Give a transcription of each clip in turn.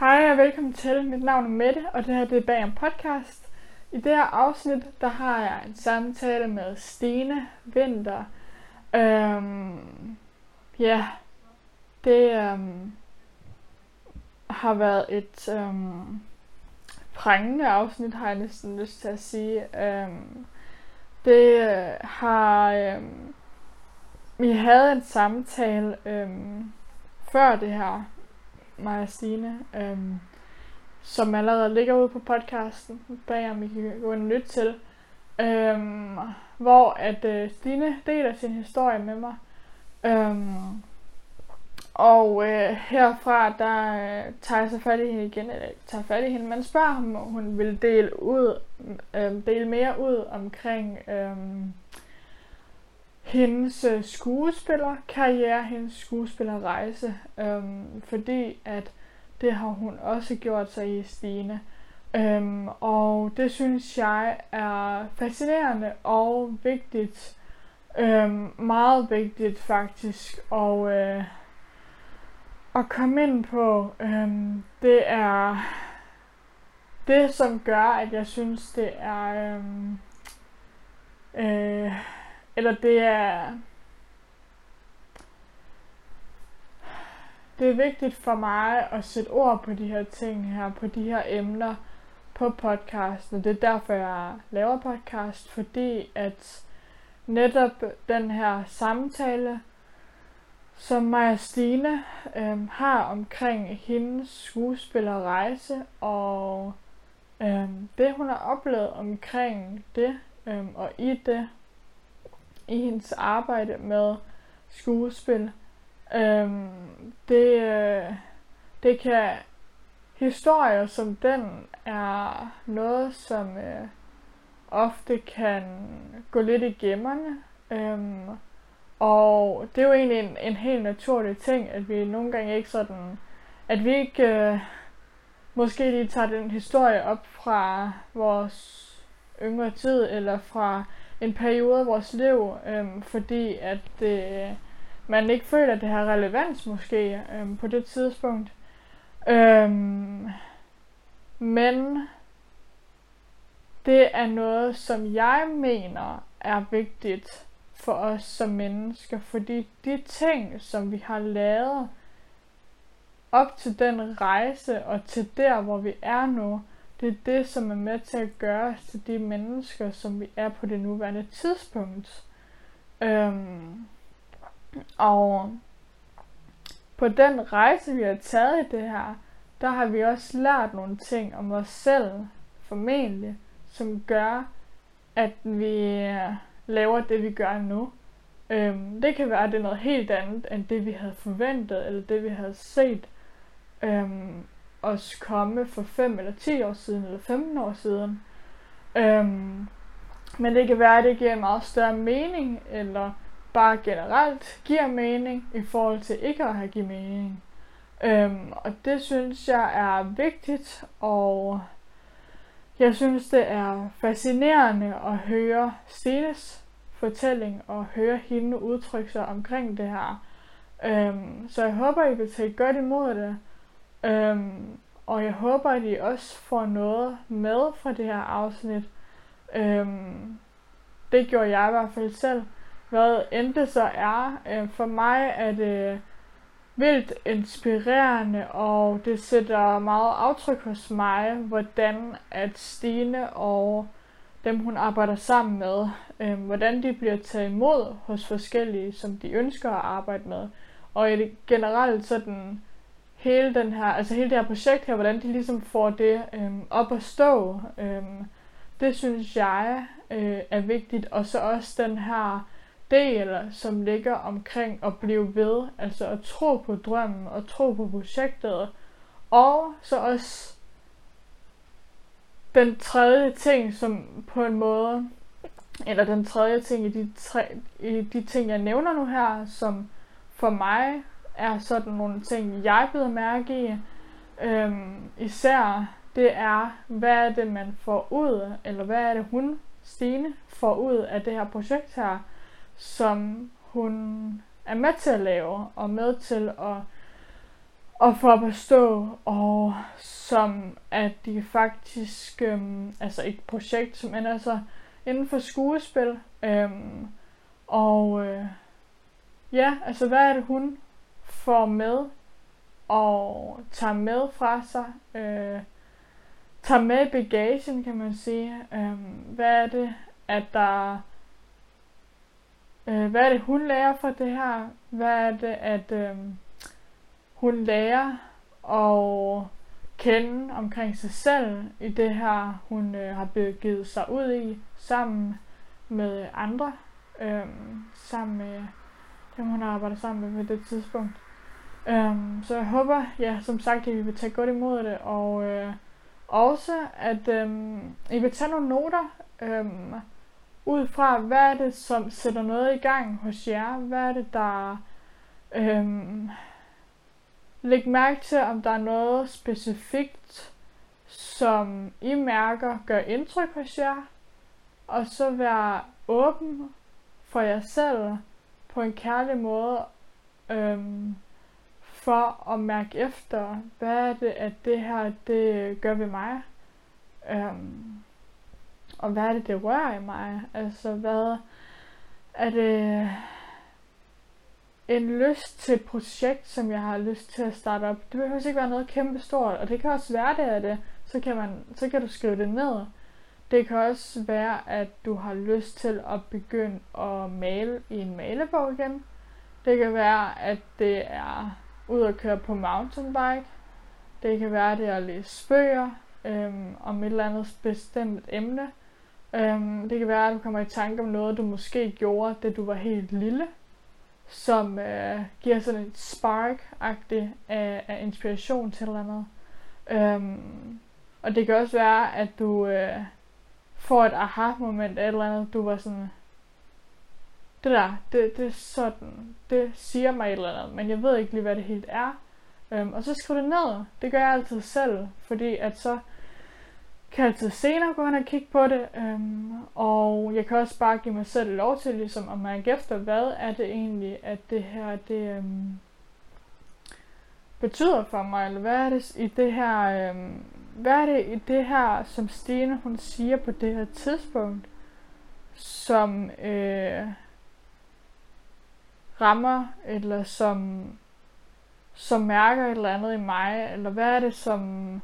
Hej og velkommen til. Mit navn er Mette, og det her det er bag om podcast. I det her afsnit, der har jeg en samtale med Stine Vinter. Øhm, ja, det øhm, har været et øhm, prængende afsnit, har jeg næsten lyst til at sige. Øhm, det øh, har... Øhm, vi havde en samtale øhm, før det her, mig og Stine, øhm, som allerede ligger ude på podcasten, bag om I kan gå ind og lytte til, øhm, hvor at øh, Stine deler sin historie med mig. Øhm, og øh, herfra, der øh, tager jeg så fat i hende igen, eller tager fat i hende, men spørger ham, om hun vil dele, ud, øh, dele mere ud omkring øh, hendes øh, skuespillerkarriere, hendes skuespillerrejse, øhm, fordi at det har hun også gjort sig i Stine. Øhm, og det synes jeg er fascinerende og vigtigt. Øhm, meget vigtigt faktisk. Og øh, at komme ind på, øhm, det er det, som gør, at jeg synes, det er... Øhm, øh, eller det er... Det er vigtigt for mig at sætte ord på de her ting her, på de her emner på podcasten. Det er derfor, jeg laver podcast, fordi at netop den her samtale, som Maja Stine øhm, har omkring hendes skuespillerrejse og øhm, det, hun har oplevet omkring det øhm, og i det, i hendes arbejde med skuespil. Øhm, det, øh, det kan historier som den er noget, som øh, ofte kan gå lidt i gemmerne. Øhm, og det er jo egentlig en, en helt naturlig ting, at vi nogle gange ikke sådan, at vi ikke øh, måske lige tager den historie op fra vores yngre tid, eller fra en periode af vores liv, øhm, fordi at øh, man ikke føler, at det har relevans måske øhm, på det tidspunkt. Øhm, men det er noget, som jeg mener er vigtigt for os som mennesker, fordi de ting, som vi har lavet op til den rejse og til der, hvor vi er nu, det er det, som er med til at gøre os til de mennesker, som vi er på det nuværende tidspunkt. Øhm, og på den rejse, vi har taget i det her, der har vi også lært nogle ting om os selv, formentlig, som gør, at vi laver det, vi gør nu. Øhm, det kan være, at det er noget helt andet, end det, vi havde forventet, eller det, vi havde set. Øhm, os komme for 5 eller 10 år siden, eller 15 år siden. Øhm, men det kan være, at det giver en meget større mening, eller bare generelt giver mening, i forhold til ikke at have givet mening. Øhm, og det synes jeg er vigtigt, og jeg synes, det er fascinerende at høre Stines fortælling, og høre hende udtrykke sig omkring det her. Øhm, så jeg håber, I vil tage godt imod det. Øhm, og jeg håber, at I også får noget med fra det her afsnit. Øhm, det gjorde jeg i hvert fald selv. Hvad end det så er, øh, for mig er det vildt inspirerende, og det sætter meget aftryk hos mig, hvordan at Stine og dem, hun arbejder sammen med, øh, hvordan de bliver taget imod hos forskellige, som de ønsker at arbejde med. Og generelt sådan hele den her, altså hele det her projekt her, hvordan de ligesom får det øhm, op at stå, øhm, det synes jeg øh, er vigtigt. Og så også den her del, som ligger omkring at blive ved, altså at tro på drømmen og tro på projektet. Og så også den tredje ting, som på en måde, eller den tredje ting i de, tre, i de ting, jeg nævner nu her, som for mig er sådan nogle ting, jeg bider mærke i. Øhm, især det er, hvad er det, man får ud, eller hvad er det, hun, Stine, får ud af det her projekt her, som hun er med til at lave, og med til at, at få at forstå, og som at de faktisk, øhm, altså et projekt, som ender så inden for skuespil, øhm, og øh, ja, altså hvad er det hun får med, og tager med fra sig, øh, tager med i bagagen, kan man sige. Øh, hvad er det, at der øh, hvad er det, hun lærer fra det her? Hvad er det, at øh, hun lærer at kende omkring sig selv i det her, hun øh, har begivet sig ud i, sammen med andre, øh, sammen med dem, hun har arbejdet sammen med på det tidspunkt. Um, så jeg håber, ja, som sagt, at I vil tage godt imod det, og øh, også, at øhm, I vil tage nogle noter øhm, ud fra, hvad er det, som sætter noget i gang hos jer? Hvad er det, der... Øhm, læg mærke til, om der er noget specifikt, som I mærker gør indtryk hos jer, og så være åben for jer selv på en kærlig måde, øhm, for at mærke efter, hvad er det, at det her, det gør ved mig. Øhm, og hvad er det, det rører i mig? Altså, hvad er det en lyst til et projekt, som jeg har lyst til at starte op? Det behøver ikke være noget kæmpe stort, og det kan også være det af det. Så kan, man, så kan du skrive det ned. Det kan også være, at du har lyst til at begynde at male i en malebog igen. Det kan være, at det er ud at køre på mountainbike. Det kan være, det er at læse bøger øhm, om et eller andet bestemt emne. Øhm, det kan være, at du kommer i tanke om noget, du måske gjorde, da du var helt lille, som øh, giver sådan et spark-agtigt af, af inspiration til et eller andet. Øhm, og det kan også være, at du øh, får et aha-moment af et eller andet, du var sådan, det der, det, det er sådan, det siger mig et eller andet, men jeg ved ikke lige, hvad det helt er. Øhm, og så skriv det ned. Det gør jeg altid selv, fordi at så kan jeg altid senere gå hen og kigge på det, øhm, og jeg kan også bare give mig selv lov til ligesom at mærke efter, hvad er det egentlig, at det her, det øhm, betyder for mig, eller hvad er det i det her, øhm, hvad er det i det her, som Stine hun siger på det her tidspunkt, som øh, rammer, eller som, som mærker et eller andet i mig, eller hvad er det, som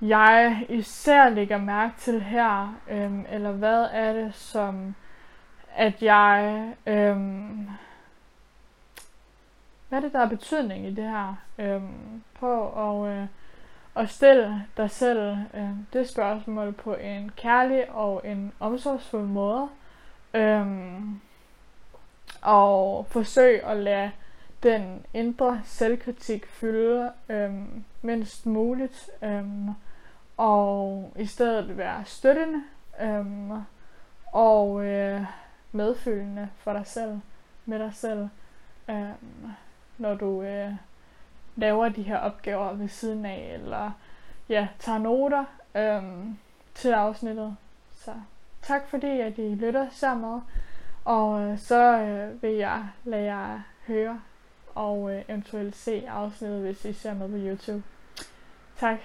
jeg især lægger mærke til her, øhm, eller hvad er det, som at jeg, øhm, hvad er det, der er betydning i det her? Øhm, på at, øh, at stille dig selv øh, det spørgsmål på en kærlig og en omsorgsfuld måde. Øhm, og forsøg at lade den indre selvkritik fylde øhm, mindst muligt. Øhm, og i stedet være støttende øhm, og øh, medfølende for dig selv, med dig selv, øhm, når du øh, laver de her opgaver ved siden af, eller ja, tager noter øhm, til afsnittet. Så tak fordi, at I lytter sammen og øh, så øh, vil jeg lade jer høre og øh, eventuelt se afsnittet, hvis I ser med på YouTube. Tak.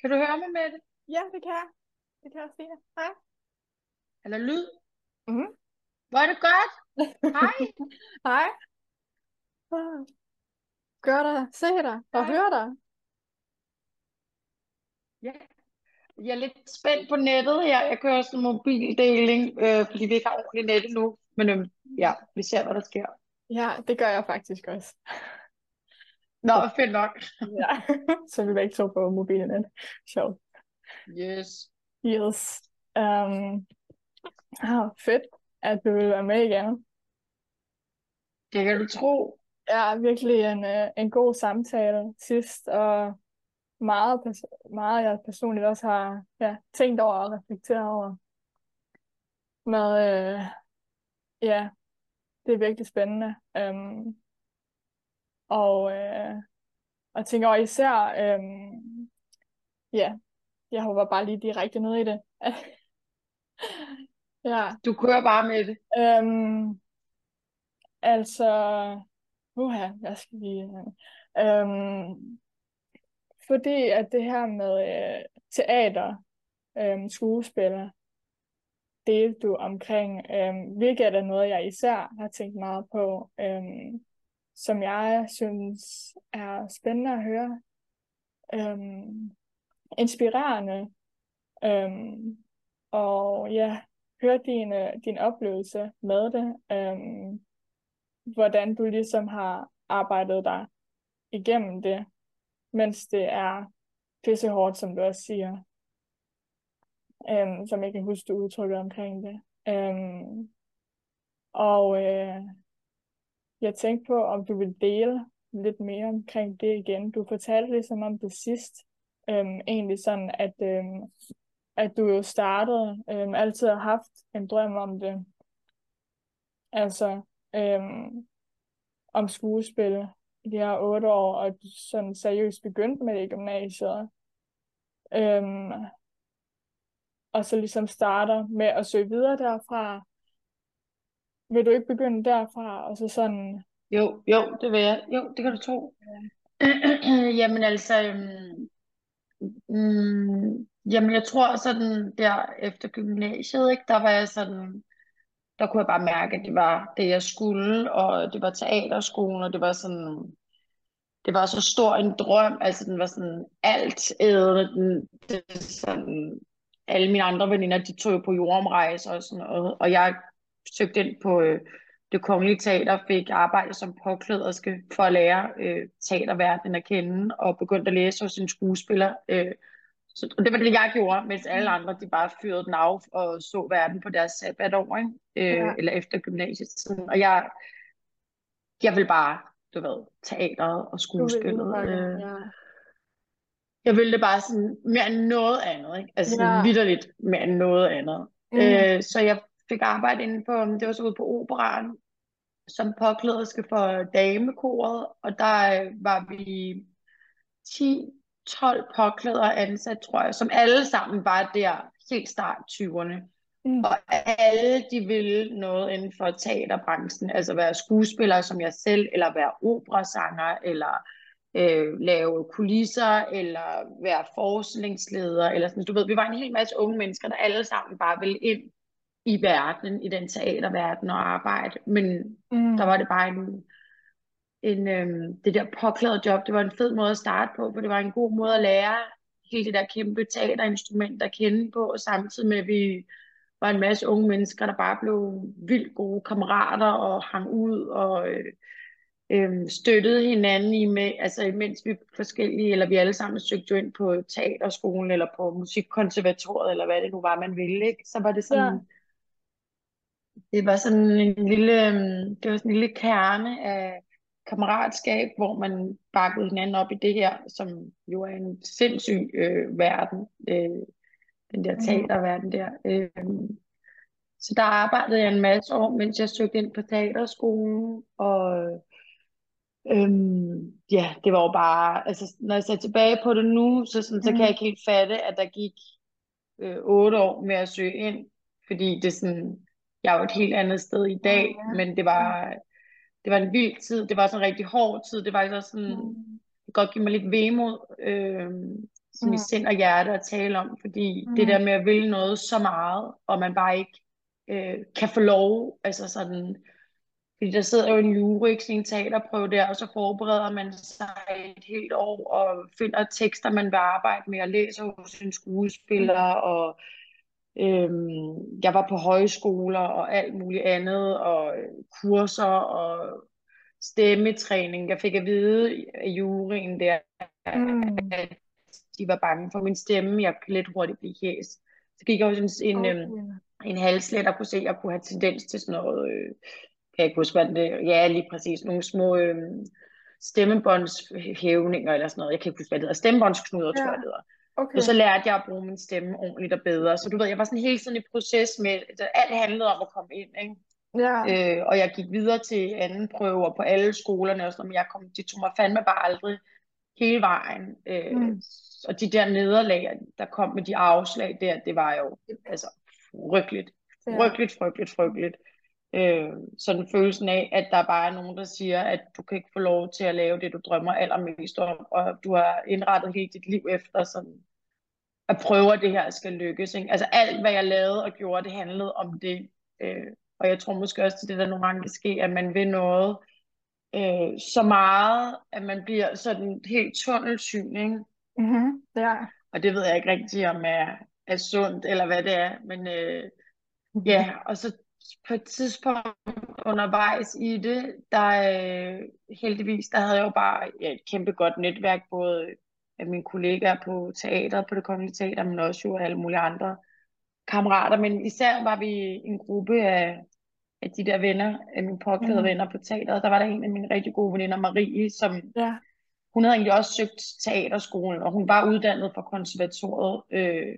Kan du høre mig med det? Ja, det kan jeg. Det kan jeg sige. Hej. Eller lyd? Mhm. Hvor er det godt? Hej. Hej. Gør dig, se dig og Hej. høre dig. Ja. Jeg er lidt spændt på nettet her. Jeg kører sådan mobildeling, øh, fordi vi ikke har ordentligt net endnu. Men øhm, ja, vi ser, hvad der sker. Ja, det gør jeg faktisk også. Nå, fedt nok. ja. så vi begge to på mobilen. Sjovt. Yes. Yes. Um, ah, fedt, at du vil være med igen. Det kan du tro. Ja, virkelig en, øh, en god samtale sidst, og meget, meget jeg personligt også har ja, tænkt over og reflekteret over. Med, øh, ja, det er virkelig spændende. Um, og, øh, og tænker over især, øhm, ja, jeg håber bare lige direkte ned i det. ja, Du kører bare med det. øhm, Altså, uha, jeg skal lige... Øhm, fordi at det her med øh, teater, øh, skuespiller, delte du omkring, øh, hvilket er noget, jeg især har tænkt meget på, øh, som jeg synes er spændende at høre. Øh, inspirerende. Øh, og ja, høre din, øh, din oplevelse med det. Øh, hvordan du ligesom har arbejdet dig igennem det, mens det er pisse hårdt, som du også siger. Um, som jeg kan huske, du udtrykker omkring det. Um, og øh, jeg tænkte på, om du vil dele lidt mere omkring det igen. Du fortalte ligesom om det sidst. Um, egentlig sådan, at, um, at du jo startede, um, altid har haft en drøm om det. Altså, um, om skuespil de her otte år, og sådan seriøst begyndte med det i gymnasiet. Øhm, og så ligesom starter med at søge videre derfra. Vil du ikke begynde derfra, og så sådan... Jo, jo, det vil jeg. Jo, det kan du tro. Ja. jamen altså, øhm, mm, jamen jeg tror sådan der efter gymnasiet, ikke, der var jeg sådan, der kunne jeg bare mærke, at det var det, jeg skulle, og det var teaterskolen, og det var sådan, det var så stor en drøm, altså den var sådan alt ædende, den, det, sådan, alle mine andre veninder, de tog jo på jordomrejse og sådan noget, og jeg søgte ind på øh, det kongelige teater, fik arbejde som påklæderske for at lære øh, teaterverdenen at kende, og begyndte at læse hos en skuespiller. Øh, så det var det, jeg gjorde, mens alle andre, de bare fyrede den af og så verden på deres sabbatår, ikke? Øh, ja. eller efter gymnasiet. Og jeg, jeg vil bare, du ved, teateret og skuespillet. Øh, ja jeg ville det bare sådan mere end noget andet, ikke? Altså ja. vidderligt mere end noget andet. Mm. Øh, så jeg fik arbejde inde på, det var så ude på operan, som påklæderske for damekoret, og der øh, var vi 10-12 påklædere ansat, tror jeg, som alle sammen var der helt start 20'erne. Mm. Og alle de ville noget inden for teaterbranchen, altså være skuespillere som jeg selv, eller være operasanger, eller øh, lave kulisser, eller være forskningsleder, eller sådan. Du ved, vi var en hel masse unge mennesker, der alle sammen bare ville ind i verden, i den teaterverden og arbejde. Men mm. der var det bare en, en øhm, det der påklædede job, det var en fed måde at starte på, for det var en god måde at lære hele det der kæmpe teaterinstrument at kende på, og samtidig med, at vi var en masse unge mennesker, der bare blev vildt gode kammerater og hang ud og øh, øh, støttede hinanden i med, altså imens vi forskellige, eller vi alle sammen søgte jo ind på teaterskolen, eller på musikkonservatoriet, eller hvad det nu var, man ville, ikke? Så var det sådan, ja. det var sådan en lille, øhm, det var sådan en lille kerne af kammeratskab, hvor man bakkede hinanden op i det her, som jo er en sindssyg øh, verden, øh, den der mm. teaterverden der. Øh, så der arbejdede jeg en masse år, mens jeg søgte ind på teaterskolen, og Øhm, ja, det var jo bare, altså når jeg ser tilbage på det nu, så, sådan, så kan jeg mm. ikke helt fatte, at der gik øh, otte år med at søge ind, fordi det sådan, jeg er jo et helt andet sted i dag, ja. men det var, det var en vild tid, det var sådan en rigtig hård tid, det var så sådan, mm. det godt give mig lidt vemod, øh, sådan mm. i sind og hjerte at tale om, fordi mm. det der med at ville noget så meget, og man bare ikke øh, kan få lov, altså sådan, fordi der sidder jo en jury i en teaterprøve der, og så forbereder man sig et helt år og finder tekster, man vil arbejde med og læser hos en skuespiller. Og øhm, jeg var på højskoler og alt muligt andet, og kurser og stemmetræning. Jeg fik at vide af juryen der, mm. at de var bange for min stemme. Jeg kunne lidt hurtigt blive hæs. Så gik jeg hos en, en, okay. en halslet og kunne se, at jeg kunne have tendens til sådan noget... Øh, kan jeg ikke huske, hvad det Ja, lige præcis. Nogle små øh, stemmebåndshævninger eller sådan noget. Jeg kan ikke huske, hvad det hedder. Stemmebåndsknuder, ja. tror jeg det hedder. Okay. Og så lærte jeg at bruge min stemme ordentligt og bedre. Så du ved, jeg var sådan hele tiden i proces med, at alt handlede om at komme ind, ikke? Ja. Øh, og jeg gik videre til anden prøver på alle skolerne og sådan men jeg kom, de tog mig fandme bare aldrig hele vejen. Øh, mm. Og de der nederlag, der kom med de afslag der, det var jo altså frygteligt. Frygteligt, frygteligt, frygteligt. Øh, sådan følelsen af, at der bare er nogen, der siger, at du kan ikke få lov til at lave det, du drømmer allermest om, og du har indrettet hele dit liv efter sådan, at prøve, at det her skal lykkes. Ikke? Altså alt, hvad jeg lavede og gjorde, det handlede om det. Øh, og jeg tror måske også, at det der nogle gange kan ske, at man vil noget øh, så meget, at man bliver sådan helt tunnelsyn. Ikke? Mm-hmm. Ja. Og det ved jeg ikke rigtig, om er, er sundt, eller hvad det er. Men øh, ja, og så på et tidspunkt undervejs i det, der øh, heldigvis, der havde jeg jo bare ja, et kæmpe godt netværk, både af mine kollegaer på teater, på det kongelige teater, men også jo alle mulige andre kammerater. Men især var vi en gruppe af, af de der venner, af mine påklædede mm. venner på teateret. Der var der en af mine rigtig gode veninder, Marie, som Ja. hun havde egentlig også søgt teaterskolen, og hun var uddannet fra konservatoriet. Øh,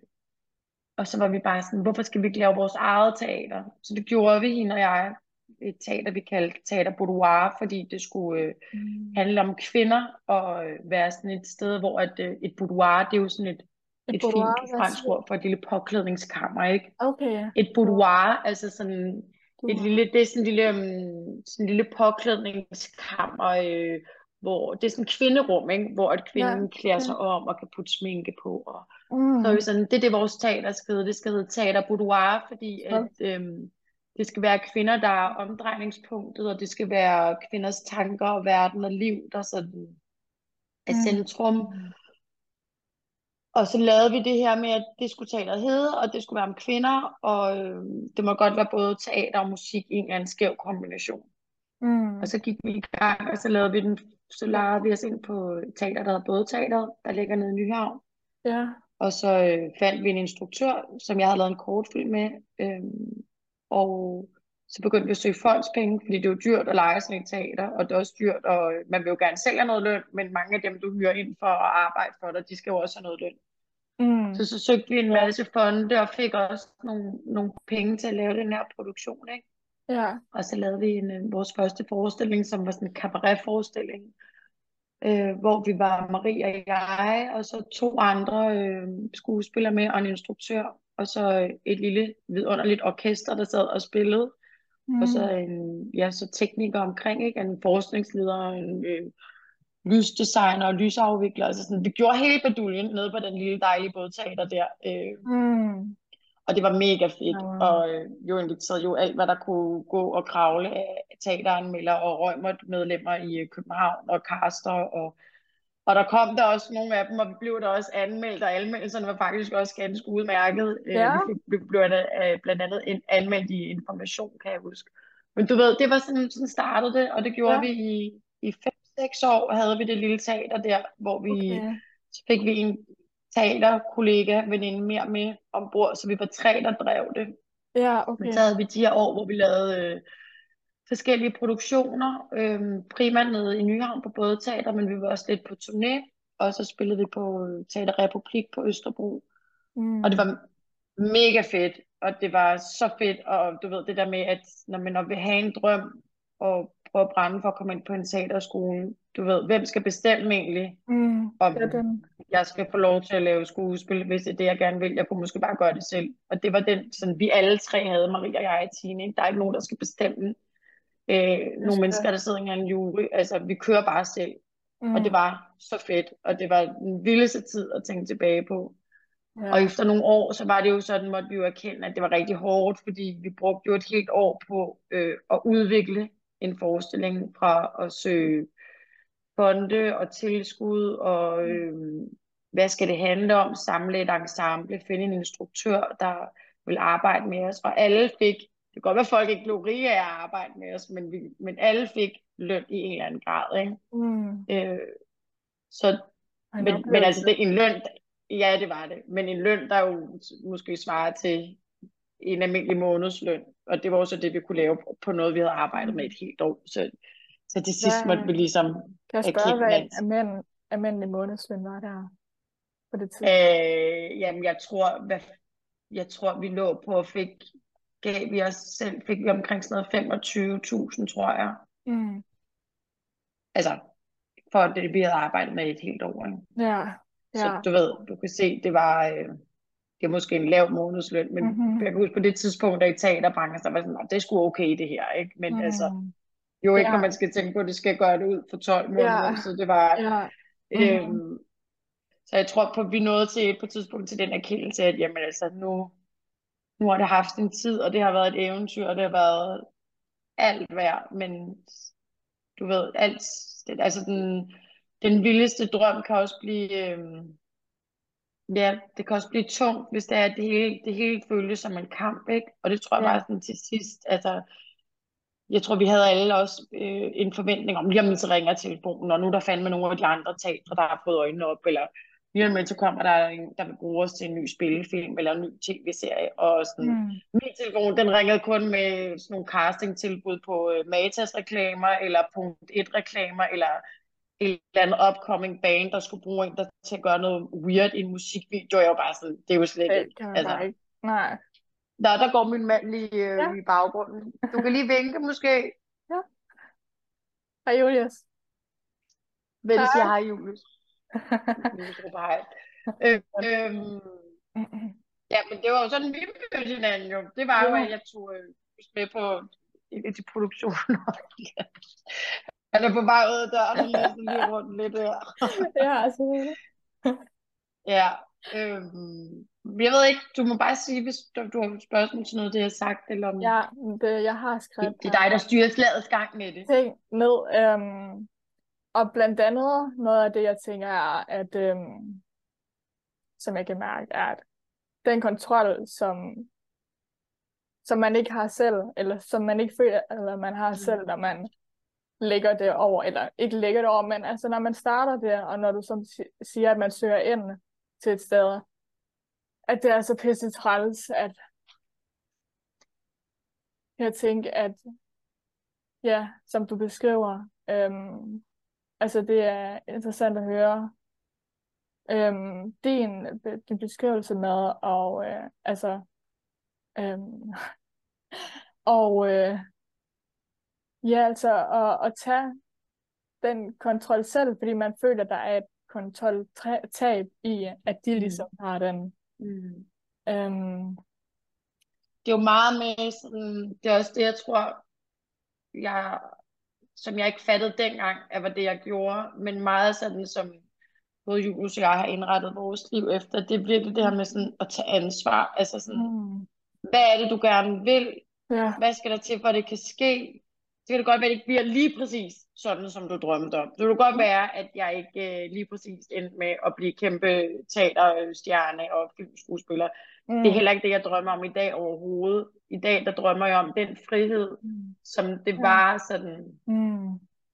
og så var vi bare sådan, hvorfor skal vi ikke lave vores eget teater? Så det gjorde vi, hende og jeg, et teater, vi kaldte Teater Boudoir, fordi det skulle øh, Mm. handle om kvinder, og øh, være sådan et sted, hvor et, øh, et boudoir, det er jo sådan et, Et et boudoir, fint fransk ord for et lille påklædningskammer, ikke? Okay. Et boudoir, altså sådan et lille, det er sådan en lille, um, sådan en lille påklædningskammer, øh, hvor det er sådan et kvinderum, ikke? Hvor at kvinden Ja, klæder sig om og kan putte sminke på. Og Mm. så er vi sådan, det er det vores teater skal hedde. Det skal hedde Teater Boudoir, fordi at, Okay. øhm, det skal være kvinder, der er omdrejningspunktet, og det skal være kvinders tanker og verden og liv, der sådan er Mm. centrum. Og så lavede vi det her med, at det skulle teateret hedde, og det skulle være om kvinder, og øh, det må godt være både teater og musik i en eller anden skæv kombination. Mm. Og så gik vi i gang, og så lavede vi den, så lejede vi os ind på et teater, der hedder Både Teateret, der ligger nede i Nyhavn. Ja. Og så øh, fandt vi en instruktør, som jeg havde lavet en kortfilm med. øhm, og så begyndte vi at søge fondspenge, fordi det er jo dyrt at lege sådan et teater, og det er også dyrt, og man vil jo gerne selv have noget løn, men mange af dem, du hyrer ind for at arbejde for dig, de skal jo også have noget løn. Mm. Så så søgte vi en masse fonde, og fik også nogle, nogle penge til at lave den her produktion, ikke? Ja. Og så lavede vi en, øh, vores første forestilling, som var sådan en cabaret-forestilling, øh, hvor vi var Marie og jeg, og så to andre øh, skuespillere med, og en instruktør, og så et lille vidunderligt orkester, der sad og spillede, Mm. og så en ja, så tekniker omkring, ikke? En forskningsleder, en øh, lysdesigner og lysafvikler, altså sådan, vi gjorde hele baduljen nede på den lille dejlige bådteater der, øh, Mm. Og det var mega fedt, wow. og øh, jo inviterede jo alt, hvad der kunne gå og kravle af teateranmelder og Rømert-medlemmer i øh, København og caster, og, og der kom der også nogle af dem, og vi blev der også anmeldt, og anmeldelserne var faktisk også ganske udmærket. Øh, Ja. vi fik, blev øh, blandt andet en, anmeldt i Information, kan jeg huske. Men du ved, det var sådan, sådan startede det, og det gjorde Ja. vi i, i 5-6 år, havde vi det lille teater der, hvor vi, Okay. så fik vi en teaterkollega, veninde mere med ombord, så vi var tre, der drev det. Ja, Men okay. så havde vi de her år, hvor vi lavede øh, forskellige produktioner, øh, primært nede i Nyhavn på både teater, men vi var også lidt på turné, og så spillede vi på øh, Teater Republik på Østerbro, Mm. og det var mega fedt, og det var så fedt, og du ved det der med, at når man vil have en drøm, og prøve at brænde for at komme ind på en teaterskole, du ved, hvem skal bestemme egentlig, Mm. om den. jeg skal få lov til at lave skuespil, hvis det er det, jeg gerne vil. Jeg kunne måske bare gøre det selv. Og det var den, sådan, vi alle tre havde, Maria og jeg og Tine. Der er ikke nogen, der skal bestemme. Øh, nogle mennesker, der sidder i en jury. Altså, vi kører bare selv. Mm. Og det var så fedt. Og det var den vildeste tid at tænke tilbage på. Ja. Og efter nogle år, så var det jo sådan, måtte vi jo erkende, at det var rigtig hårdt, fordi vi brugte jo et helt år på øh, at udvikle en forestilling fra at søge fonde og tilskud, og øh, hvad skal det handle om, samle et ensemble, finde en instruktør, der vil arbejde med os, og alle fik, det kan godt være, at folk ikke af at arbejde med os, men, vi, men alle fik løn i en eller anden grad, ikke? Mm. Øh, så men, men altså, det er en løn, ja, det var det. Men en løn, der jo måske svarer til en almindelig månedsløn. Og det var også det, vi kunne lave på- noget, vi havde arbejdet med et helt år. Så, så til sidst Hvad- måtte vi ligesom, Kan jeg spørge, hvad en almindelig, almindelig månedsløn var der på det tidspunkt? øh, jamen jeg tror, hvad, jeg tror, vi lå på og fik, gav vi os selv, fik vi omkring sådan noget 25.000, tror jeg. Mm. Altså, for det, vi havde arbejdet med et helt år. Ikke? Ja, Så ja. du ved, du kan se, det var, øh, det er måske en lav månedsløn, men mm-hmm. jeg kan huske på det tidspunkt, der i teaterbranchen, så var sådan, det sgu okay det her, ikke? Men mm. altså, jo ikke, ja. når man skal tænke på, at det skal gøre det ud for 12 måneder, ja. så det var... Ja. Mm-hmm. Øhm, så jeg tror på, at vi nåede til på et tidspunkt til den erkendelse, at jamen altså, nu, nu har det haft en tid, og det har været et eventyr, og det har været alt værd, men du ved, alt, det, altså den, den vildeste drøm kan også blive, øh, ja, det kan også blive tungt, hvis det er, at det hele, det hele føles som en kamp, ikke? Og det tror jeg ja. bare sådan til sidst, altså, jeg tror, vi havde alle også øh, en forventning om, lige om så ringer telefonen, og nu er der fandme nogle af de andre teatre, der har fået øjnene op, eller lige om så kommer der en, der vil bruge os til en ny spillefilm, eller en ny tv-serie, og sådan, mm. min telefon, den ringede kun med sådan nogle casting-tilbud på øh, Matas-reklamer, eller punkt 1-reklamer, eller et eller andet upcoming band, der skulle bruge en der til at gøre noget weird i en musikvideo. Jeg var bare sådan, det er jo slet ikke. Altså. Nej. Der, der går min mand lige øh, ja. i baggrunden. Du kan lige vinke måske. Ja. Hej Julius. Vel siger hej Julius. Julius råber hej. Øh, øhm, ja, men det var jo sådan, vi mødte hinanden jo. Det var jo, at jeg tog øh, med på til produktioner. Han er på vej ud af døren og læser lige rundt lidt her. ja, altså. ja, øhm, jeg ved ikke, du må bare sige, hvis du, du har spørgsmål til noget, det jeg har sagt, eller om... Ja, det, jeg har skrevet... Det, det er dig, der styrer slagets gang med det. Ting ned, øhm, og blandt andet noget af det, jeg tænker er, at, øhm, som jeg kan mærke, er, at den kontrol, som, som man ikke har selv, eller som man ikke føler, eller man har mm. selv, når man lægger det over, eller ikke lægger det over, men altså når man starter der, og når du som siger, at man søger ind til et sted, at det er så pisse træls, at jeg tænker, at ja, som du beskriver, øhm, altså det er interessant at høre øhm, din, din beskrivelse med, og øh, altså øhm, og øh, Ja, altså at, at tage den kontrol selv, fordi man føler, der er et kontroltab i, at de mm. ligesom har den. Mm. Øhm. Det er jo meget med sådan, det er også det, jeg tror, jeg, som jeg ikke fattede dengang, at var det, jeg gjorde, men meget sådan, som både Julius og jeg har indrettet vores liv efter, det bliver det her med sådan at tage ansvar. Altså sådan, mm. hvad er det, du gerne vil? Ja. Hvad skal der til, for at det kan ske? Så kan det godt være, at det ikke bliver lige præcis sådan, som du drømte om. Så det kan godt være, at jeg ikke øh, lige præcis endte med at blive kæmpe teaterstjerne og filmskuespiller. Mm. Det er heller ikke det, jeg drømmer om i dag overhovedet. I dag, der drømmer jeg om den frihed, mm. som det var sådan, mm.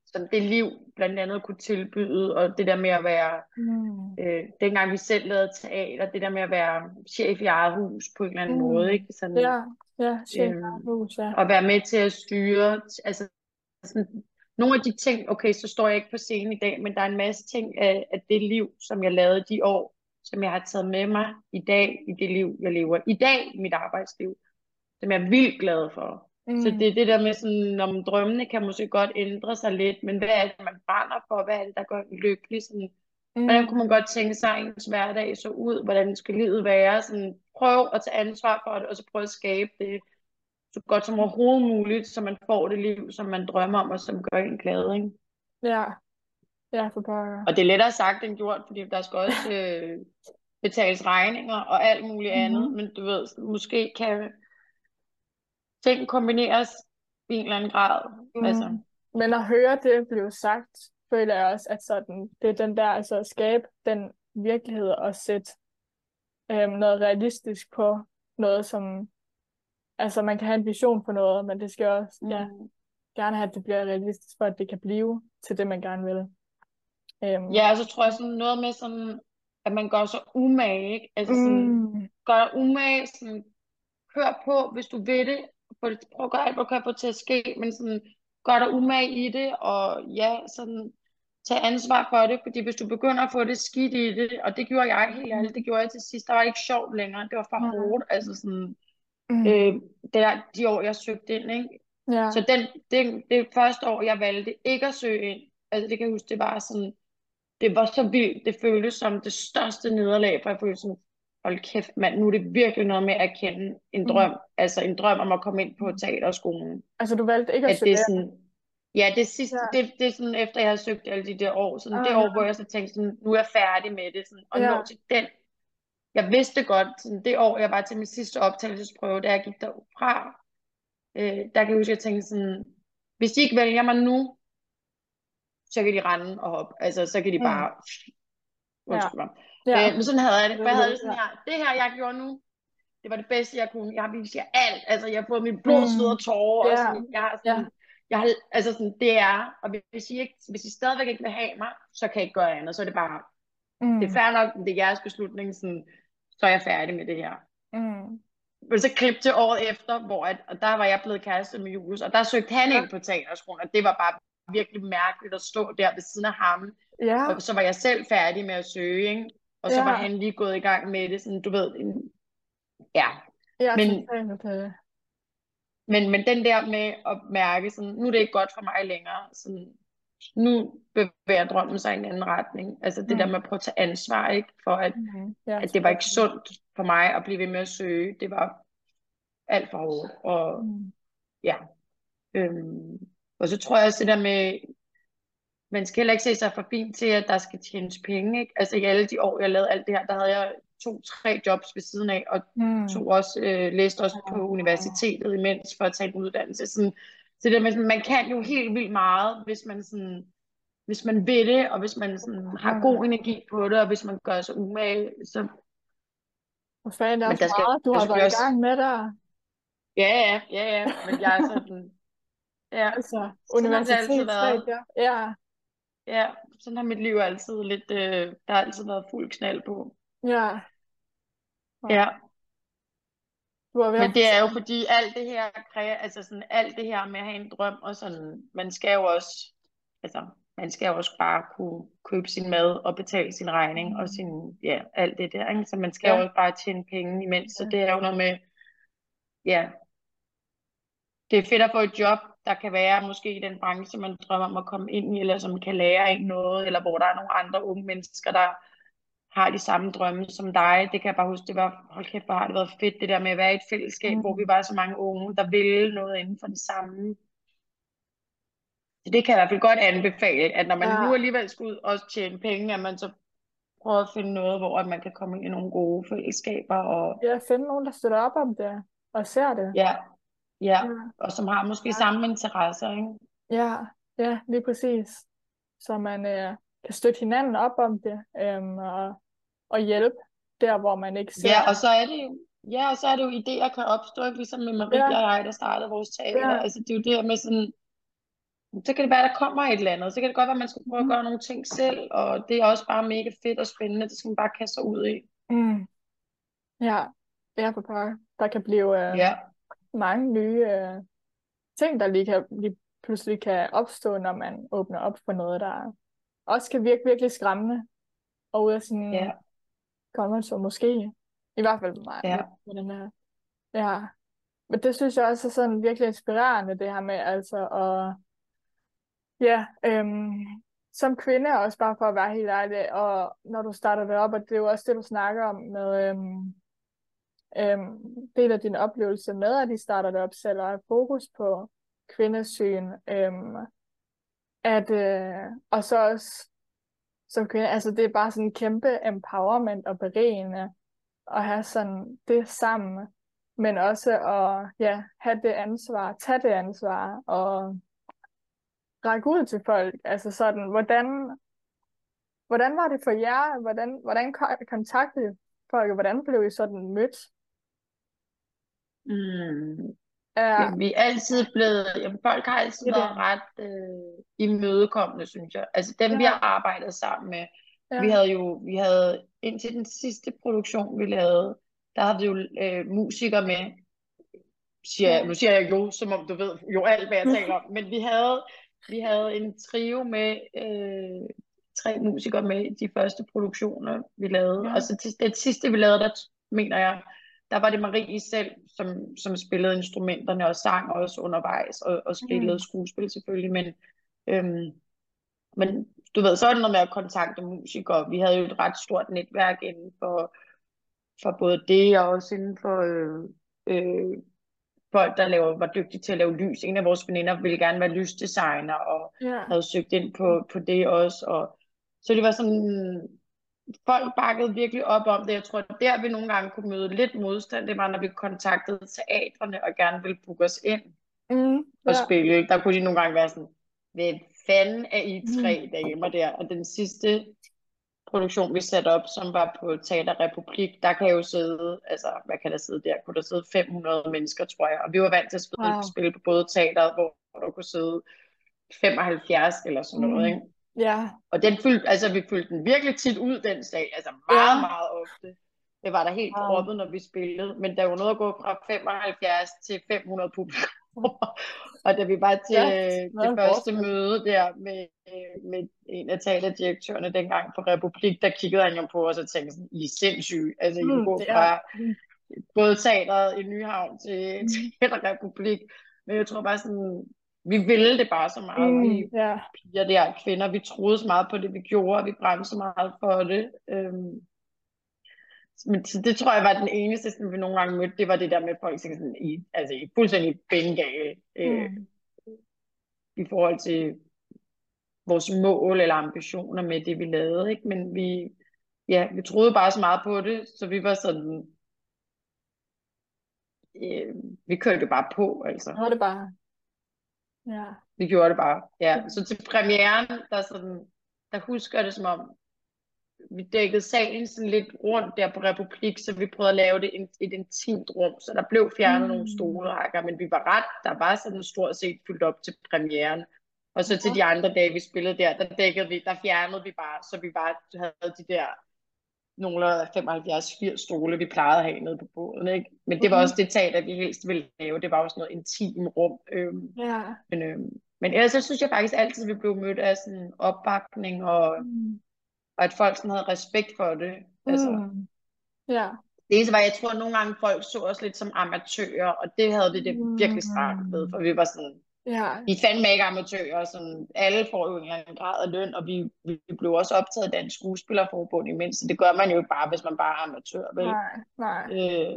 som det liv blandt andet kunne tilbyde, og det der med at være, mm. øh, dengang vi selv lavede teater, det der med at være chef i eget hus på en eller anden mm. måde, ikke? Sådan, ja. Ja, hus, ja. Og være med til at styre, altså sådan, nogle af de ting, okay, så står jeg ikke på scenen i dag, men der er en masse ting af, af det liv, som jeg lavede de år, som jeg har taget med mig i dag, i det liv, jeg lever i dag, i mit arbejdsliv, som jeg er vildt glad for. Mm. Så det er det der med sådan, om drømmene kan måske godt ændre sig lidt, men hvad er det, man brænder for? Hvad er det, der gør lykkelig? Sådan. Hvordan kunne man godt tænke sig, at ens hverdag så ud? Hvordan skal livet være? Sådan, prøv at tage ansvar for det, og så prøv at skabe det så godt som overhovedet muligt, så man får det liv, som man drømmer om, og som gør en glad, ikke? Ja, ja, for bare... Og det er lettere sagt end gjort, fordi der skal også øh, betales regninger og alt muligt mm-hmm. andet, men du ved, måske kan ting kombineres i en eller anden grad. Mm. Altså. Men at høre det blive sagt, føler jeg også, at sådan, det er den der, altså at skabe den virkelighed og sætte øhm, noget realistisk på noget, som... Altså, man kan have en vision på noget, men det skal også mm. ja, gerne have, at det bliver realistisk, for at det kan blive til det, man gerne vil. Øhm. Ja, og så tror jeg sådan noget med sådan, at man gør så umage, ikke? Altså sådan, mm. gør umage, sådan, kør på, hvis du vil det, prøv at gøre alt, hvad du kan få til at ske, men sådan, gør dig umage i det, og ja, sådan, tage ansvar for det, fordi hvis du begynder at få det skidt i det, og det gjorde jeg helt ærligt, det gjorde jeg til sidst, der var ikke sjovt længere, det var for mm. hårdt, altså sådan, mm. øh, det der, de år jeg søgte ind, ikke? Ja. Så den, det, det første år, jeg valgte ikke at søge ind, altså det kan jeg huske, det var sådan, det var så vildt, det føltes som det største nederlag, for jeg følte sådan, hold kæft mand, nu er det virkelig noget med at kende en Mm. drøm, altså en drøm om at komme ind på teaterskolen. Altså, du valgte ikke at At det søge sådan, ja, det sidste, Ja. det, det er sådan, efter jeg har søgt alle de der år, sådan det Ah, år, hvor jeg så tænkte sådan, nu er jeg færdig med det, sådan, og Ja. nå til den. Jeg vidste godt, sådan det år, jeg var til min sidste optagelsesprøve, da jeg gik derfra, øh, der kan jeg huske, at jeg tænkte sådan, hvis de ikke vælger mig nu, så kan de rende og hoppe, altså så kan de Mm. bare, undskyld mig. Ja. Øh, men sådan havde jeg det, for jeg havde det Ja. sådan her, det her jeg gjorde nu, det var det bedste jeg kunne, jeg har vist jer alt, altså jeg har fået mit blod, Mm. sved og tårer, og Ja. sådan, jeg har sådan, Ja. Jeg har, altså sådan, det er, og hvis I, ikke, hvis I stadigvæk ikke vil have mig, så kan I ikke gøre andet, så er det bare, Mm. det er fair nok, det er jeres beslutning, sådan, så er jeg færdig med det her. Mm. Men så klip til året efter, hvor at, og der var jeg blevet kæreste med Julius, og der søgte han Ja. ind på teaterskolen, og det var bare virkelig mærkeligt at stå der ved siden af ham, Ja. og så var jeg selv færdig med at søge, ikke? og så Ja. var han lige gået i gang med det, sådan, du ved, en, ja, Ja, men- det. Men, men den der med at mærke, sådan, nu er det ikke godt for mig længere, sådan, nu bevæger drømmen sig i en anden retning, altså det Mm. der med at prøve at tage ansvar, ikke, for at, Mm. Ja, at det var ikke sundt for mig at blive ved med at søge, det var alt for hårdt, og Mm. Ja. Øhm, og så tror jeg også det der med, man skal heller ikke se sig for fint til, at der skal tjenes penge. Ikke? Altså i alle de år, jeg lavede alt det her, der havde jeg to-tre jobs ved siden af, og Mm. tog også, øh, læste også på universitetet imens for at tage en uddannelse. Sådan, så det der sådan, man kan jo helt vildt meget, hvis man sådan, hvis man vil det, og hvis man sådan har god energi på det, og hvis man gør sig umage, så Hvor fanden det er der skal- meget, du der har været i gang med der. ja, ja, ja, ja, men jeg er sådan, ja, Altså, universitetsstadier. Ja, ja, sådan har mit liv altid lidt, øh, der har altid været fuld knald på. Ja. Ja, Du har men det er jo fordi alt det her kræver, altså sådan alt det her med at have en drøm og sådan, man skal jo også, altså man skal jo også bare kunne købe sin mad og betale sin regning og sin, ja, alt det der, ikke? Så man skal Ja. jo også bare tjene penge imens, så det er jo noget med, ja, det er fedt at få et job, der kan være måske i den branche, man drømmer om at komme ind i, eller som kan lære en noget, eller hvor der er nogle andre unge mennesker, der har de samme drømme som dig. Det kan jeg bare huske, det var, hold kæft, hvor har det været fedt, det der med at være i et fællesskab, Mm. hvor vi var så mange unge, der ville noget inden for det samme. Så det kan jeg i hvert fald godt anbefale, at når man Ja. nu alligevel skal ud og tjene penge, at man så prøver at finde noget, hvor man kan komme ind i nogle gode fællesskaber, og Ja, finde nogen, der støtter op om det og ser det. ja, ja, Ja. og som har måske Ja. samme interesser, ikke? Ja, ja, lige præcis. Så man øh, kan støtte hinanden op om det øhm, og, og hjælpe der, hvor man ikke ser. Ja, og så er det jo, ja, og så er det jo, idéer kan opstå, ikke? Ligesom med Maria Ja. og jeg, der startede vores teater. Ja. Altså, det er jo det her med sådan, så kan det være, der kommer et eller andet. Så kan det godt være, at man skal prøve at Mhm. gøre nogle ting selv, og det er også bare mega fedt og spændende. Det skal man bare kaste sig ud i. Mm. Ja, ja, på par. Der kan blive øh, Ja, mange nye øh, ting, der lige, kan, lige pludselig kan opstå, når man åbner op for noget, der også kan virke virkelig skræmmende og ud af sin ja, zone måske. I hvert fald for mig. Ja. Med den her. Ja. Men det synes jeg også er sådan virkelig inspirerende, det her med altså at ja, øhm, som kvinde også bare for at være helt ærlig, og når du starter det op, og det er jo også det, du snakker om med øhm, øhm, del af din oplevelse med, at de starter det op selv, og har fokus på kvindesyn, øhm, at, øh, og så også som kvinde, altså det er bare sådan en kæmpe empowerment og berigende at have sådan det sammen, men også at ja, have det ansvar, tage det ansvar og række ud til folk. Altså sådan, hvordan, hvordan var det for jer? Hvordan, hvordan kontaktede folk, hvordan blev I sådan mødt? mm. Ja, vi er altid blevet, jamen, folk har altid Det været ret øh, imødekommende, synes jeg. Altså dem, vi Ja. har arbejdet sammen med, ja, Vi havde jo, vi havde indtil den sidste produktion, vi lavede, der havde vi jo øh, musikere med. Siger, Ja. Nu siger jeg jo, som om du ved jo alt, hvad jeg taler om. Men vi havde, vi havde en trio med øh, tre musikere med i de første produktioner, vi lavede. Ja. Og så til det sidste, vi lavede, der mener jeg, der var det Marie selv, som, som spillede instrumenterne og sang også undervejs, og, og spillede Mm. skuespil selvfølgelig. Men, øhm, men du ved, så er det noget med at kontakte musikere. Vi havde jo et ret stort netværk inden for for både det og også inden for øh, øh, folk, der laver, var dygtige til at lave lys. En af vores veninder ville gerne være lysdesigner og Ja. havde søgt ind på, på det også. Og, så det var sådan, folk bakkede virkelig op om det. Jeg tror, der vi nogle gange kunne møde lidt modstand, det var, når vi kontaktede teatrene og gerne ville booke os ind Mm, og ja. spille. Der kunne de nogle gange være sådan, hvad fanden er I tre Mm. damer der? Og den sidste produktion, vi satte op, som var på Teater Republik, der kan jo sidde, altså hvad kan der sidde der? Kunne der sidde 500 mennesker, tror jeg. Og vi var vant til at spille, Wow. spille på både teateret, hvor der kunne sidde 75 eller sådan noget, Mm. ikke? Ja. Og den fyldte, altså vi fyldte den virkelig tit ud den dag, altså meget, Ja. meget ofte. Det var der helt Wow. proppet, når vi spillede, men der var noget at gå fra 75 til 500 publikummer. og da vi var til Ja, øh, det en første forskel. møde der med, med en af teaterdirektørerne dengang på Republik, der kiggede han jo på os og tænkte sådan, I er sindssyge. Altså, I Mm, gå det er- fra både teateret i Nyhavn til Mm. Teater Republik. Men jeg tror bare sådan, vi ville det bare så meget, Mm, vi ja. piger der, kvinder, vi troede så meget på det, vi gjorde, og vi brændte så meget for det. Øhm, men det tror jeg var den eneste, som vi nogle gange mødte, det var det der med, at folk sådan, I, altså I fuldstændig bengale øh, Mm. i forhold til vores mål eller ambitioner med det, vi lavede, ikke? Men vi, ja, vi troede bare så meget på det, så vi var sådan, øh, vi kørte jo bare på, altså. Er det bare... Ja. Vi gjorde det bare, ja. Så til premieren, der, sådan, der husker jeg det som om, vi dækkede salen sådan lidt rundt der på Republik, så vi prøvede at lave det et, et intimt rum, så der blev fjernet Mm. nogle stolerækker, men vi var ret, der var sådan stort set fyldt op til premieren. Og så til de andre dage, vi spillede der, der dækkede vi, der fjernede vi bare, så vi bare havde de der nogle af 75-80 stole, vi plejede at have nede på båden, ikke? Men det var Mhm. også det teater, vi helst ville lave. Det var også noget intim rum. Øhm, Ja. men, øhm, men ellers så synes jeg faktisk altid, at vi blev mødt af sådan opbakning, og, Mm. og at folk sådan havde respekt for det. Altså, Mm. Ja. det eneste var, jeg tror, at nogle gange folk så os lidt som amatører, og det havde vi det virkelig stramt ved, for vi var sådan, Ja. vi er fandme ikke amatører, sådan, alle får jo en eller anden grad af løn, og vi, vi blev også optaget af Dansk Skuespillerforbund imens, så det gør man jo ikke bare, hvis man bare er amatør, vel? Nej. Nej. Øh,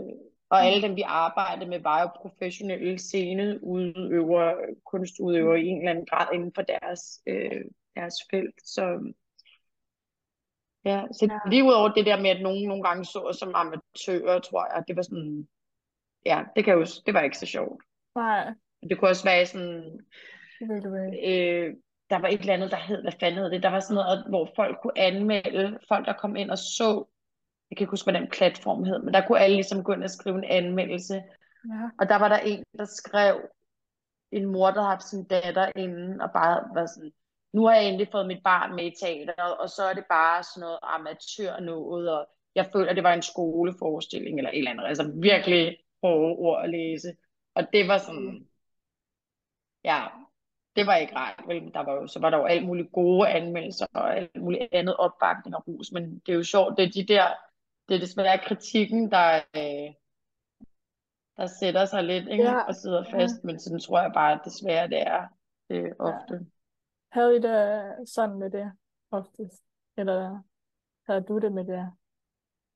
og alle dem, vi arbejdede med, var jo professionelle sceneudøvere, kunstudøvere i en eller anden grad inden for deres, øh, deres felt. Så, ja, så Ja. lige udover det der med, at nogen nogle gange så os som amatører, tror jeg, det var sådan, ja, det, kan jo, det var ikke så sjovt. Nej. Det kunne også være sådan, øh, der var et eller andet, der hed, hvad fanden hed det? Der var sådan noget, hvor folk kunne anmelde, folk der kom ind og så, jeg kan ikke huske, hvad den platform hed, men der kunne alle ligesom gå ind og skrive en anmeldelse. Ja. Og der var der en, der skrev, en mor, der haft sin datter inde, og bare var sådan, nu har jeg endelig fået mit barn med i teateret, og så er det bare sådan noget amatør noget, og jeg føler, det var en skoleforestilling, eller et eller andet, altså virkelig hårde ord at læse. Og det var sådan, ja, det var ikke rart, vel? Der var jo, så var der jo alt muligt gode anmeldelser, og alt muligt andet opbakning og rus, men det er jo sjovt, det er de der, det er desværre kritikken, der, øh, der sætter sig lidt, ikke? Ja. Og sidder fast, men sådan tror jeg bare, at desværre det er øh, ofte. Havde I det sådan med det oftest? Eller havde du det med det?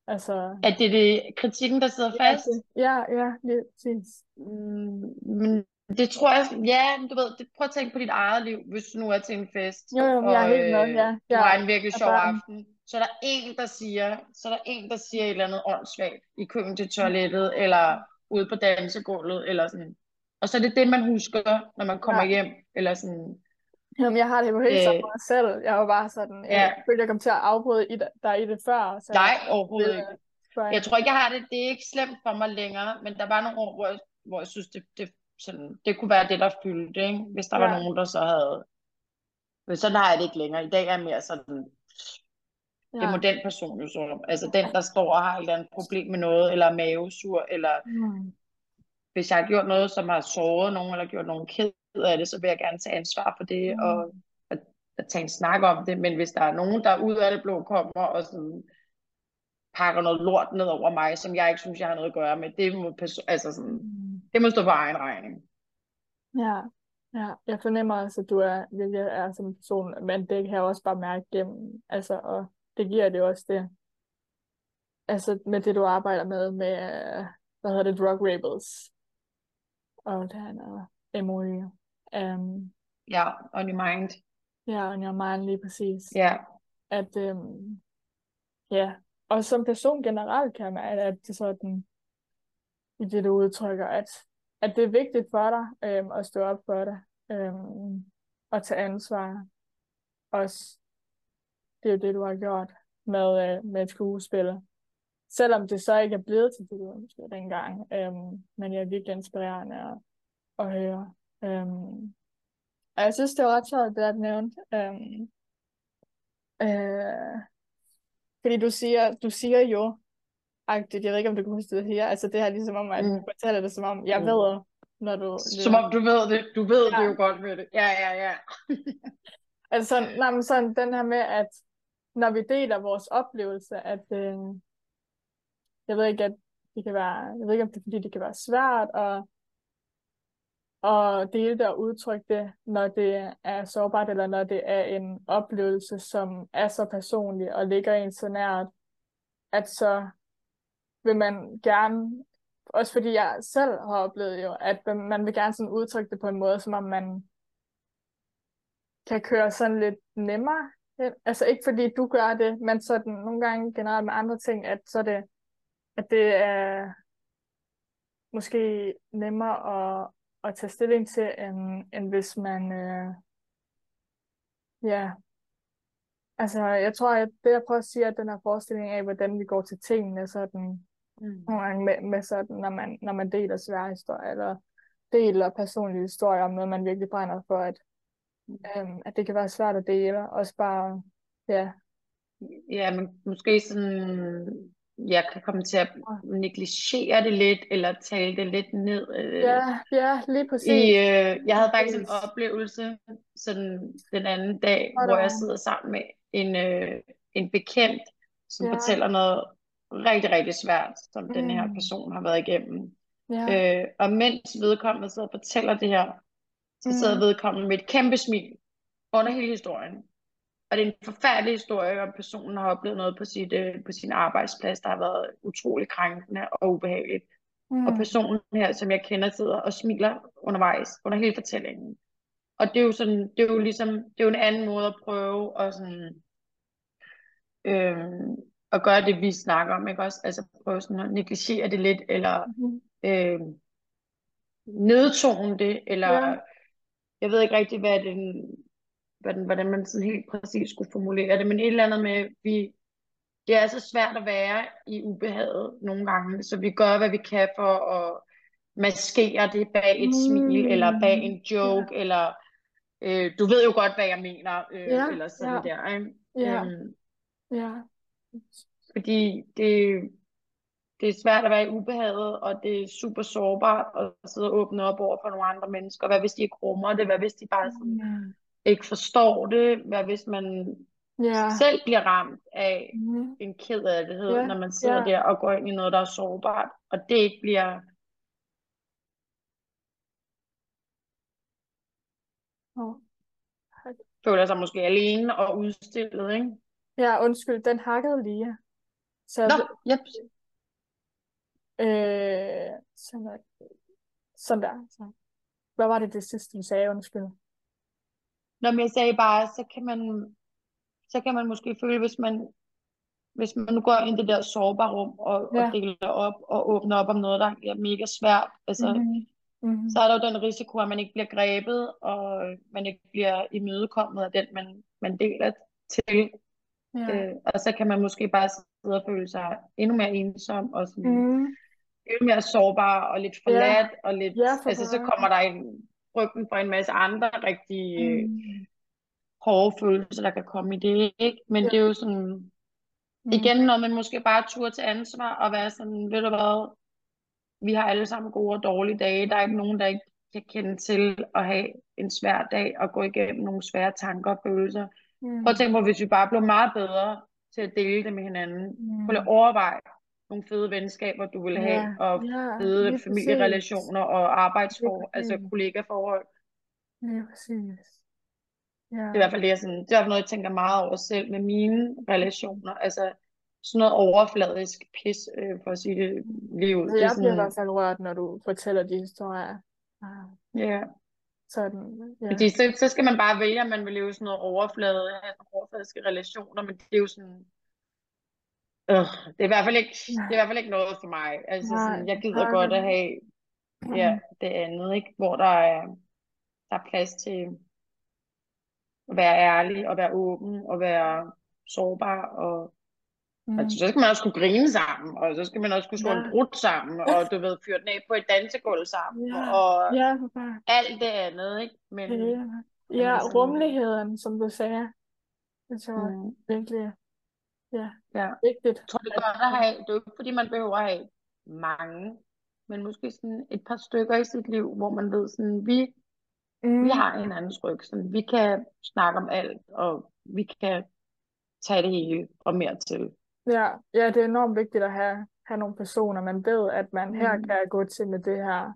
Altså, At det er det kritikken, der sidder ja, fast? det, ja, ja, lige præcis. Mm, men det tror jeg, ja, du ved, det, prøv at tænke på dit eget liv, hvis du nu er til en fest, Jo, jo, men jeg er og helt med, øh, ja, du har en virkelig og sjov børn. aften, så er der en, der siger, så er der en, der siger et eller andet åndssvagt i køen til toilettet, eller ude på dansegulvet, eller sådan. Og så er det det, man husker, når man kommer Ja. hjem, eller sådan, Jamen, jeg har det jo helt Øh, måde selv. Jeg var bare sådan, jeg ja. følte, jeg kom til at afbryde i der i det før. Så nej, jeg overhovedet ikke. Jeg tror ikke, jeg har det, det er ikke slemt for mig længere, men der var nogle år, hvor jeg, hvor jeg synes, det, det, sådan, det kunne være det, der fyldte, ikke? Hvis der Ja. var nogen, der så havde... Men sådan har jeg det ikke længere. I dag er jeg mere sådan, det Ja. må den person jo så om. Altså den, der står og har et eller andet problem med noget, eller er mavesur, eller Mm. hvis jeg har gjort noget, som har såret nogen, eller gjort nogen ked af det, så vil jeg gerne tage ansvar for det, Mm. og at, at tage en snak om det. Men hvis der er nogen, der ud af det blå kommer og sådan pakker noget lort ned over mig, som jeg ikke synes, jeg har noget at gøre med, det må, perso- altså sådan, Mm. Det må stå på egen regning. Ja, ja, jeg fornemmer også, at du er, virkelig er som en person, men det kan jeg også bare mærke gennem, altså, og det giver det også det, altså med det, du arbejder med, med, hvad hedder det, drug rebels. Og det er MOE. Um, ja, on your mind. Ja, on your mind lige præcis. Ja. At, um, ja, og som person generelt kan man, at det sådan, i det du udtrykker, at, at det er vigtigt for dig øhm, at stå op for det, øhm, og tage ansvar. Også, det er jo det, du har gjort med, øh, med et skuespil. Selvom det så ikke er blevet til det, du ønskede dengang. Øhm, men jeg er virkelig inspirerende at, at høre. Øhm, og jeg synes, det var ret sjovt, det at nævnt. Øhm, øh, fordi du siger, du siger jo, agtigt, jeg ved ikke, om du kan huske det her, altså det her ligesom om, at mm. du fortæller det som om, jeg mm. ved, når du... Som om du ved det, du ved ja. det jo godt med det. Ja, ja, ja. altså, nej, men sådan den her med, at når vi deler vores oplevelse, at øh, jeg ved ikke, at det kan være, jeg ved ikke, om det er, fordi det kan være svært at, at dele det og udtrykke det, når det er sårbart, eller når det er en oplevelse, som er så personlig og ligger en så nært, at så vil man gerne, også fordi jeg selv har oplevet jo, at man vil gerne sådan udtrykke det på en måde, som om man kan køre sådan lidt nemmere. Altså ikke fordi du gør det, men sådan nogle gange generelt med andre ting, at så det, at det er måske nemmere at, at tage stilling til, end, end hvis man øh, ja, altså jeg tror, at det jeg prøver at sige, at den her forestilling af, hvordan vi går til tingene, sådan Mm. Nogle gange med, med sådan, når man, når man deler svære historier, eller deler personlige historier om noget, man virkelig brænder for, at, mm. øhm, at det kan være svært at dele, også bare, ja. Ja, men måske sådan, jeg kan komme til at negligere det lidt, eller tale det lidt ned. Øh, ja, ja, lige præcis. I, øh, jeg havde faktisk en oplevelse sådan den anden dag, hvor jeg sidder sammen med en, øh, en bekendt, som ja. fortæller noget rigtig, rigtig svært, som mm. den her mm. person har været igennem. Ja. Øh, og mens vedkommende sidder og fortæller det her, så mm. sidder vedkommende med et kæmpe smil under hele historien. Og det er en forfærdelig historie, om personen har oplevet noget på, sit, øh, på sin arbejdsplads, der har været utrolig krænkende og ubehageligt. Mm. Og personen her, som jeg kender, sidder og smiler undervejs, under hele fortællingen. Og det er jo sådan, det er jo ligesom, det er jo en anden måde at prøve at sådan, øh, at gøre det, vi snakker om, ikke også? Altså prøve sådan at negligere det lidt, eller mm-hmm. øh, nedtone det, eller ja. jeg ved ikke rigtig, hvad den, hvad den, hvordan man sådan helt præcis skulle formulere det, men et eller andet med, vi, det er så svært at være i ubehaget nogle gange, så vi gør, hvad vi kan for at maskere det bag et mm. smil, eller bag en joke, ja. eller øh, du ved jo godt, hvad jeg mener, øh, ja. eller sådan ja. der. Ikke? Ja. Um, ja. Fordi det, det er svært at være i ubehaget, og det er super sårbart at sidde og åbne op over for nogle andre mennesker. Hvad hvis de ikke rummer det? Hvad hvis de bare sådan, mm. ikke forstår det? Hvad hvis man yeah. selv bliver ramt af mm. en kedelighed, yeah. når man sidder yeah. der og går ind i noget, der er sårbart, og det ikke bliver Oh. føler sig måske alene og udstillet, ikke? Ja, undskyld, den hakkede lige. Så, Nå, yep. øh, sådan, der. sådan der. Så. Hvad var det det sidste, du sagde? Undskyld. Nå, men jeg sagde bare, så kan man, så kan man måske føle, hvis man, hvis man nu går ind i det der sårbare rum og, ja. og deler op og åbner op om noget, der er mega svært, altså, mm-hmm. Mm-hmm. så er der jo den risiko, at man ikke bliver grebet, og man ikke bliver imødekommet af den, man, man deler til. Ja. Øh, og så kan man måske bare sidde og føle sig endnu mere ensom og sådan, mm. endnu mere sårbar og lidt forladt. Ja. Og lidt, ja, for altså, så kommer der en ryggen for en masse andre rigtig mm. hårde følelser, der kan komme i det. Ikke? Men ja. det er jo sådan, mm. igen, når man måske bare turde til ansvar og være sådan, ved du hvad, vi har alle sammen gode og dårlige dage. Der er ikke nogen, der ikke kan kende til at have en svær dag og gå igennem nogle svære tanker og følelser. Mm. Prøv at tænke på, hvis vi bare blev meget bedre til at dele det med hinanden. Mm. Prøv at overveje nogle fede venskaber, du vil have, yeah. og fede familierelationer og arbejdsforhold, altså kollegaforhold. Ja, præcis. Ja. Det er i hvert fald det, jeg, sådan, det er noget, jeg tænker meget over selv med mine relationer. Altså, sådan noget overfladisk pis, øh, for at sige det lige ud. Altså, Det er jeg bliver i sådan, hvert fald rørt, når du fortæller de historier. Ah, ja. Sådan, ja. Fordi så, så skal man bare vælge, om man vil leve sådan noget overflade, have sådan overfladiske relationer, men det er jo sådan, øh, det er i hvert fald ikke, det er i hvert fald ikke noget for mig. Altså Nej, sådan, jeg gider nej, godt at have, ja, det andet, ikke? Hvor der er, der er plads til at være ærlig, og være åben, og være sårbar, og Mm. altså, så skal man også kunne grine sammen, og så skal man også kunne slå Ja. en brud sammen, og du ved, fyre den af på et dansegulv sammen, Ja, og ja, alt det andet, ikke? Men, Ja, ja altså- rummeligheden, som du sagde. Jeg mm, virkelig ja. vigtigt. Jeg tror, det er godt at have, det er jo ikke fordi, man behøver at have mange, men måske sådan et par stykker i sit liv, hvor man ved sådan, vi, Mm. vi har en andens ryg, sådan, vi kan snakke om alt, og vi kan tage det hele og mere til. Ja, ja, det er enormt vigtigt at have, have nogle personer, man ved, at man her Mm. kan jeg gå til med det her.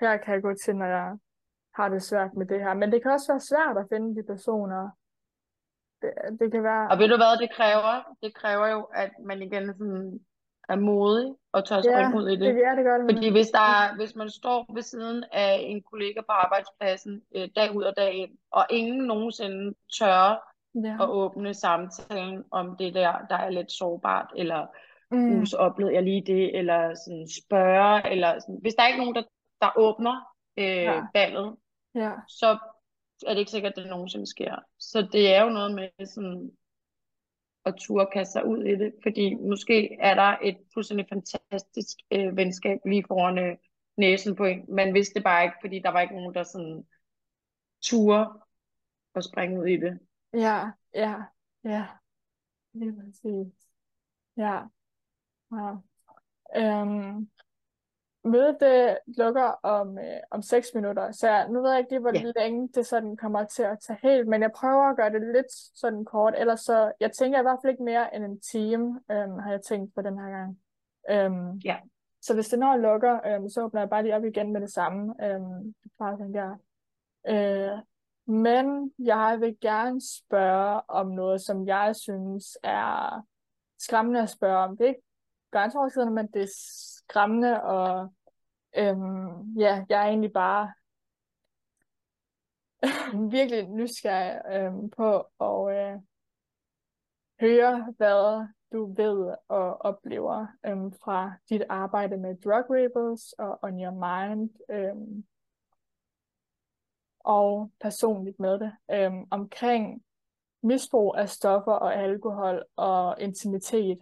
Her kan jeg gå til, når jeg har det svært med det her. Men det kan også være svært at finde de personer. Det, det kan være... Og ved du hvad det kræver? Det kræver jo, at man igen sådan er modig og tør springe Ja, ud i det, det. ja, det gør det. Fordi hvis, der er, hvis man står ved siden af en kollega på arbejdspladsen øh, dag ud og dag ind, og ingen nogensinde tør Ja. at åbne samtalen om det der, der er lidt sårbart, eller Mm. så oplevede jeg lige det, eller sådan spørge, eller sådan. Hvis der er ikke nogen, der, der åbner øh, Ja. ballet, Ja. så er det ikke sikkert, at det nogensinde sker. Så det er jo noget med sådan at turde kaste sig ud i det, fordi måske er der et fuldstændig fantastisk øh, venskab lige foran øh, næsen på en. Man vidste det bare ikke, fordi der var ikke nogen, der sådan turde at springe ud i det. Ja, ja, ja. Lige præcis. Ja. ja. Øhm, mødet det lukker om, øh, om 6 minutter, så jeg, nu ved jeg ikke lige, hvor Ja. længe det sådan kommer til at tage helt, men jeg prøver at gøre det lidt sådan kort, ellers så, jeg tænker i hvert fald ikke mere end en time, øhm, har jeg tænkt på den her gang. Øhm, Ja. Så hvis det når lukker, øhm, så åbner jeg bare lige op igen med det samme. Øhm, bare sådan der. Øh, men jeg vil gerne spørge om noget, som jeg synes er skræmmende at spørge om. Det er ikke grænseoverskridende, men det er skræmmende, og øhm, ja, jeg er egentlig bare virkelig nysgerrig øhm, på at øh, høre, hvad du ved og oplever øhm, fra dit arbejde med Drug Rebels og On Your Mind, øhm, og personligt med det, øhm, omkring misbrug af stoffer og alkohol og intimitet.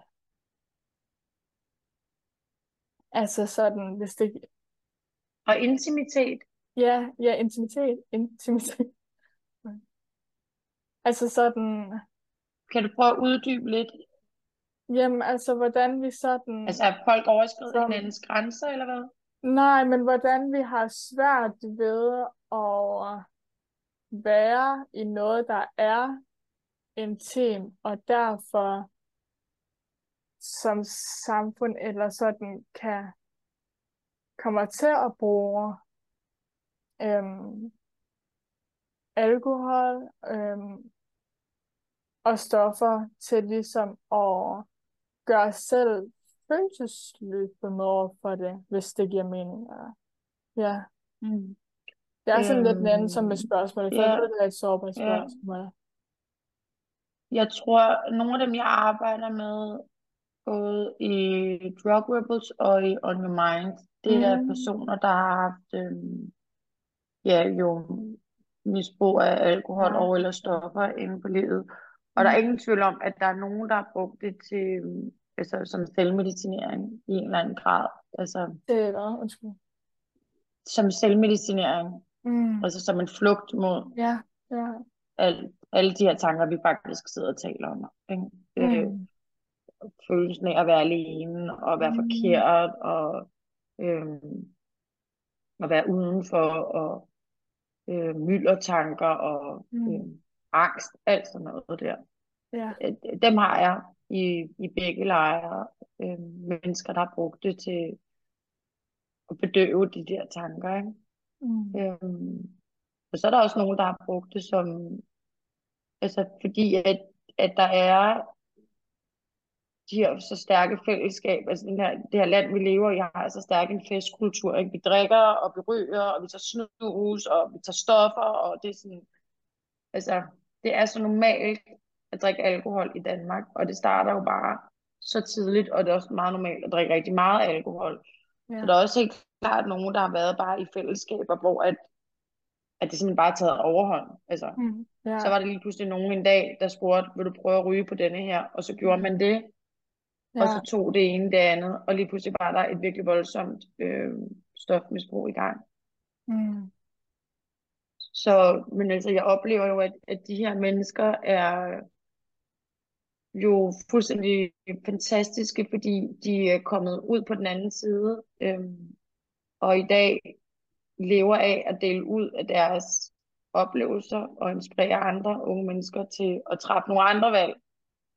Altså sådan, hvis det... Og intimitet, Ja, ja, intimitet, intimitet. Altså sådan, kan du prøve at uddybe lidt? jamen altså, hvordan vi sådan... Altså er folk overskrevet Som- hinandens grænser, eller hvad? Nej, men hvordan vi har svært ved at være i noget, der er intim, og derfor som samfund eller sådan kan kommer til at bruge øhm, alkohol øhm, og stoffer til ligesom at gøre os selv følelsesløse over for det, hvis det giver mening. Ja, Mm. det er sådan lidt Øhm, nænsomt med spørgsmålet, for ja. jeg ved, det er et sårbart spørgsmål. Jeg tror, nogle af dem, jeg arbejder med, både i Drug Rebels og i On Your Mind, det er Mm. personer, der har haft øhm, ja, jo misbrug af alkohol Ja. og eller stoffer inde på livet. Og der er Mm. ingen tvivl om, at der er nogen, der har brugt det til, øhm, altså, som selvmedicinering i en eller anden grad. Altså Det er? Undskyld. som selvmedicinering, Mm. altså som en flugt mod Ja, ja. al, alle de her tanker, vi faktisk sidder og taler om. Ikke? Øh, Mm. følelsen af at være alene og være Mm. forkert og øhm, at være udenfor og øh, myldertanker og Mm. øh, angst, alt sådan noget der. Ja. Øh, Dem har jeg i, i begge lejre. Øh, mennesker, der har brugt det til at bedøve de der tanker. Ikke? Mm. Øhm, og så er der også nogen, der har brugt det som, altså fordi at, at der er de her så stærke fællesskab, altså den her, det her land, vi lever i, har så stærk en festkultur. Ikke? Vi drikker, og vi ryger, og vi tager snus, og vi tager stoffer, og det er sådan, altså, det er så normalt at drikke alkohol i Danmark, og det starter jo bare så tidligt, og det er også meget normalt at drikke rigtig meget alkohol. Ja. Så der er også helt klart nogen, der har været bare i fællesskaber, hvor at, at det simpelthen bare er taget overhånd. Altså, mm, ja. Så var der lige pludselig nogen en dag, der spurgte, vil du prøve at ryge på denne her? Og så gjorde man det, ja. og så tog det ene det andet, og lige pludselig var der et virkelig voldsomt øh, stofmisbrug i gang. Mm. Så, men altså, jeg oplever jo, at, at de her mennesker er jo fuldstændig fantastiske, fordi de er kommet ud på den anden side, øhm, og i dag lever af at dele ud af deres oplevelser og inspirere andre unge mennesker til at træffe nogle andre valg,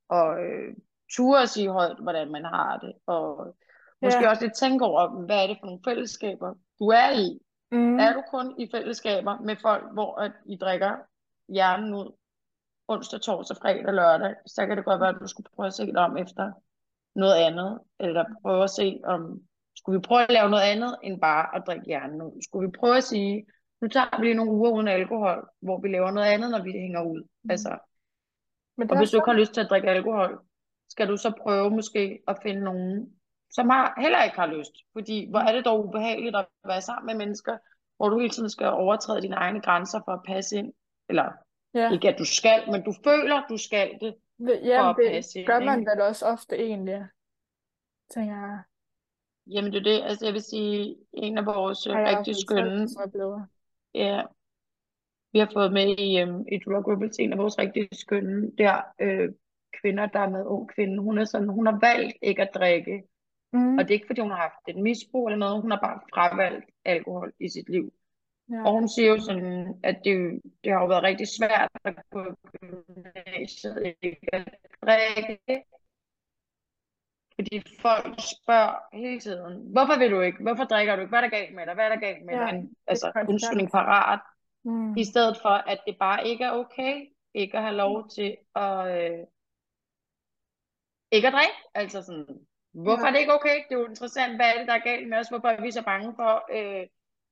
og øh, ture at sige højt, hvordan man har det, og måske ja. også lidt tænke over, hvad er det for nogle fællesskaber, du er i. Mm. Er du kun i fællesskaber med folk, hvor at I drikker hjernen ud onsdag, torsdag, fredag, lørdag, så kan det godt være, at du skulle prøve at se dig om efter noget andet, eller prøve at se om, skulle vi prøve at lave noget andet, end bare at drikke hjernen ud? Skulle vi prøve at sige, nu tager vi lige nogle uger uden alkohol, hvor vi laver noget andet, når vi hænger ud. Mm. Altså, Men og hvis du ikke har lyst til at drikke alkohol, skal du så prøve måske at finde nogen, som har, heller ikke har lyst. Fordi hvor er det dog ubehageligt at være sammen med mennesker, hvor du hele tiden skal overtræde dine egne grænser for at passe ind. Eller Ja. Ikke at du skal, men du føler, du skal det. Ja, det passe gør man vel også ofte egentlig, tænker jeg. Jamen det er det, altså jeg vil sige, en af vores Har rigtig skønne... Ja, vi har fået med i, um, i Drug Rebels, en af vores rigtig skønne der, øh, kvinder, der er med ung kvinde. Hun er sådan, hun har valgt ikke at drikke. Mm. Og det er ikke, fordi hun har haft et misbrug eller noget, hun har bare fravalgt alkohol i sit liv. Ja. Og hun siger jo sådan, at det, det har jo været rigtig svært at gå gymnasiet ikke at drikke. Fordi folk spørger hele tiden, hvorfor vil du ikke? Hvorfor drikker du ikke? Hvad er der galt med dig? Hvad er der galt med ja, dig? Altså undskyldning parat. Mm. I stedet for, at det bare ikke er okay, ikke at have lov til at øh, ikke at drikke. Altså sådan, hvorfor ja. er det ikke okay? Det er jo interessant, hvad er det, der er galt med os? Hvorfor er vi så bange for øh,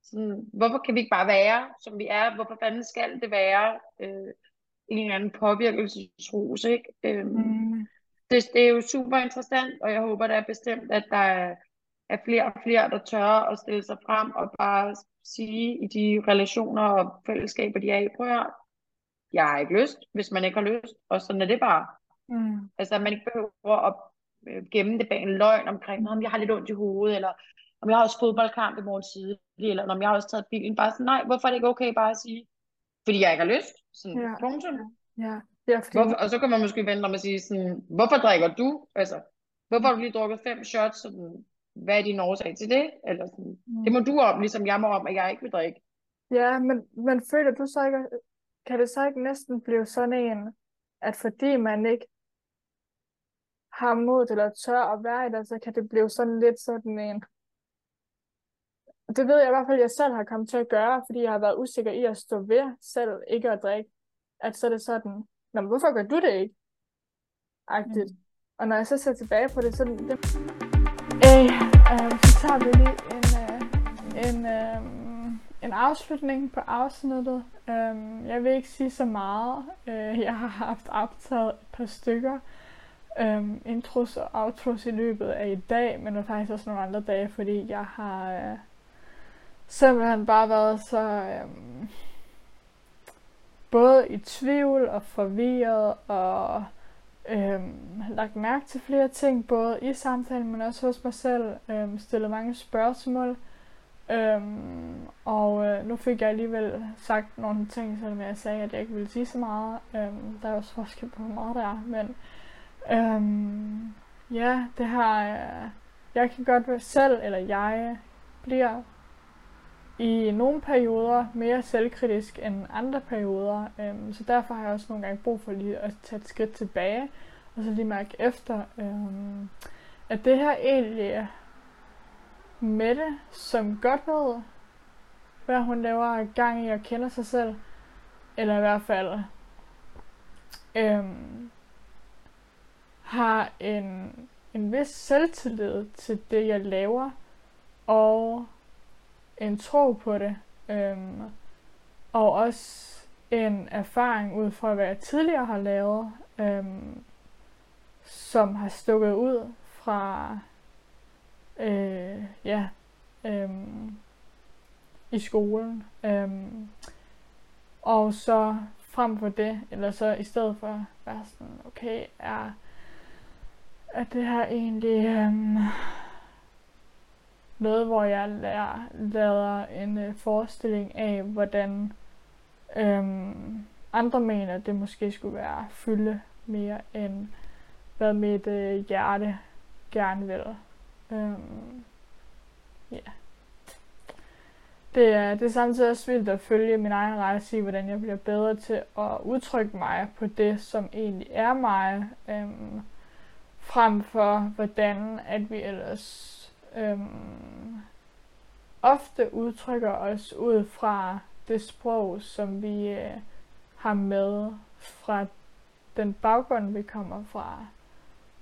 sådan, hvorfor kan vi ikke bare være, som vi er? Hvorfor fanden skal det være øh, en eller anden påvirkelsesrus, ikke? Øh, mm. det, det er jo super interessant, og jeg håber da bestemt, at der er, er flere og flere, der tør at stille sig frem og bare sige i de relationer og fællesskaber, de er i, prøv at jeg har ikke lyst, hvis man ikke har lyst, og sådan er det bare. Mm. Altså, at man ikke behøver at øh, gemme det bag en løgn omkring, om jeg har lidt ondt i hovedet, eller om jeg har også fodboldkamp i morgen side, eller om jeg har også taget bilen, bare sådan, nej, hvorfor er det ikke okay bare at sige, fordi jeg ikke har lyst, sådan, ja. punktum. Ja, ja fordi... hvorfor, og så kan man måske vente om at sige sådan, hvorfor drikker du, altså, hvorfor har du lige drukket fem shots, sådan, hvad er din årsag til det, eller sådan, mm. det må du om, ligesom jeg må om, at jeg ikke vil drikke. Ja, men, men føler du så ikke, kan det så ikke næsten blive sådan en, at fordi man ikke har mod eller tør at være i det, så kan det blive sådan lidt sådan en, det ved jeg i hvert fald, at jeg selv har kommet til at gøre, fordi jeg har været usikker i at stå ved selv ikke at drikke. At så er det sådan, Nå, men hvorfor gør du det ikke? Agtigt. Mm. Og når jeg så ser tilbage på det, så det... Øh, øh, så tager vi lige en, øh, en, øh, en afslutning på afsnittet. Øh, jeg vil ikke sige så meget. Øh, jeg har haft optaget et par stykker øh, intros og outros i løbet af i dag, men der er faktisk også nogle andre dage, fordi jeg har... Øh, simpelthen bare været så øhm, både i tvivl og forvirret og øhm, lagt mærke til flere ting, både i samtalen, men også hos mig selv, øhm, stillet mange spørgsmål. Øhm, og øh, nu fik jeg alligevel sagt nogle ting, selvom jeg sagde, at jeg ikke ville sige så meget. Øhm, der er også forskel på, hvor meget der er, men øhm, ja, det her, Øh, jeg kan godt være selv, eller jeg bliver i nogle perioder mere selvkritisk end andre perioder, øhm, så derfor har jeg også nogle gange brug for lige at tage et skridt tilbage, og så lige mærke efter, øhm, at det her egentlig Mette, som godt ved, hvad hun laver gang i at kende sig selv, eller i hvert fald øhm, har en, en vis selvtillid til det, jeg laver, og en tro på det, øhm, og også en erfaring ud fra, hvad jeg tidligere har lavet, øhm, som har stukket ud fra øh, ja, øhm, i skolen. Øhm, og så frem for det, eller så i stedet for være sådan, okay, er, er det her egentlig øhm, noget, hvor jeg lærer, lader en øh, forestilling af, hvordan øhm, andre mener, det måske skulle være fylde mere end hvad mit øh, hjerte gerne vil. Øhm, ja. Yeah. Det er, det er samtidig også vildt at følge min egen rejse i, hvordan jeg bliver bedre til at udtrykke mig på det, som egentlig er mig, øhm, frem for hvordan at vi ellers øhm, ofte udtrykker os ud fra det sprog, som vi øh, har med fra den baggrund, vi kommer fra.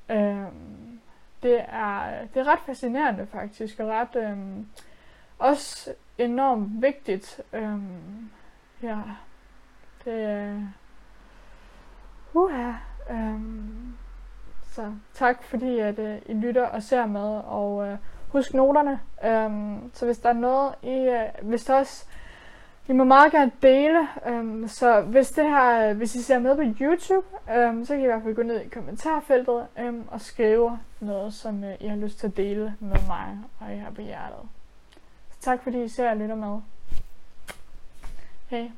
Øhm, det, er, det er ret fascinerende faktisk, og ret øhm, også enormt vigtigt. Øhm, ja, det er... Uha. Øhm, så tak fordi at øh, I lytter og ser med, og øh, husk noterne. Øhm, så hvis der er noget, I, øh, hvis der også i må meget gerne dele, øhm, så hvis det her, øh, hvis I ser med på YouTube, øhm, så kan I i hvert fald gå ned i kommentarfeltet øhm, og skrive noget, som øh, I har lyst til at dele med mig og I har på hjertet. Så tak fordi I ser og lytter med. Hej.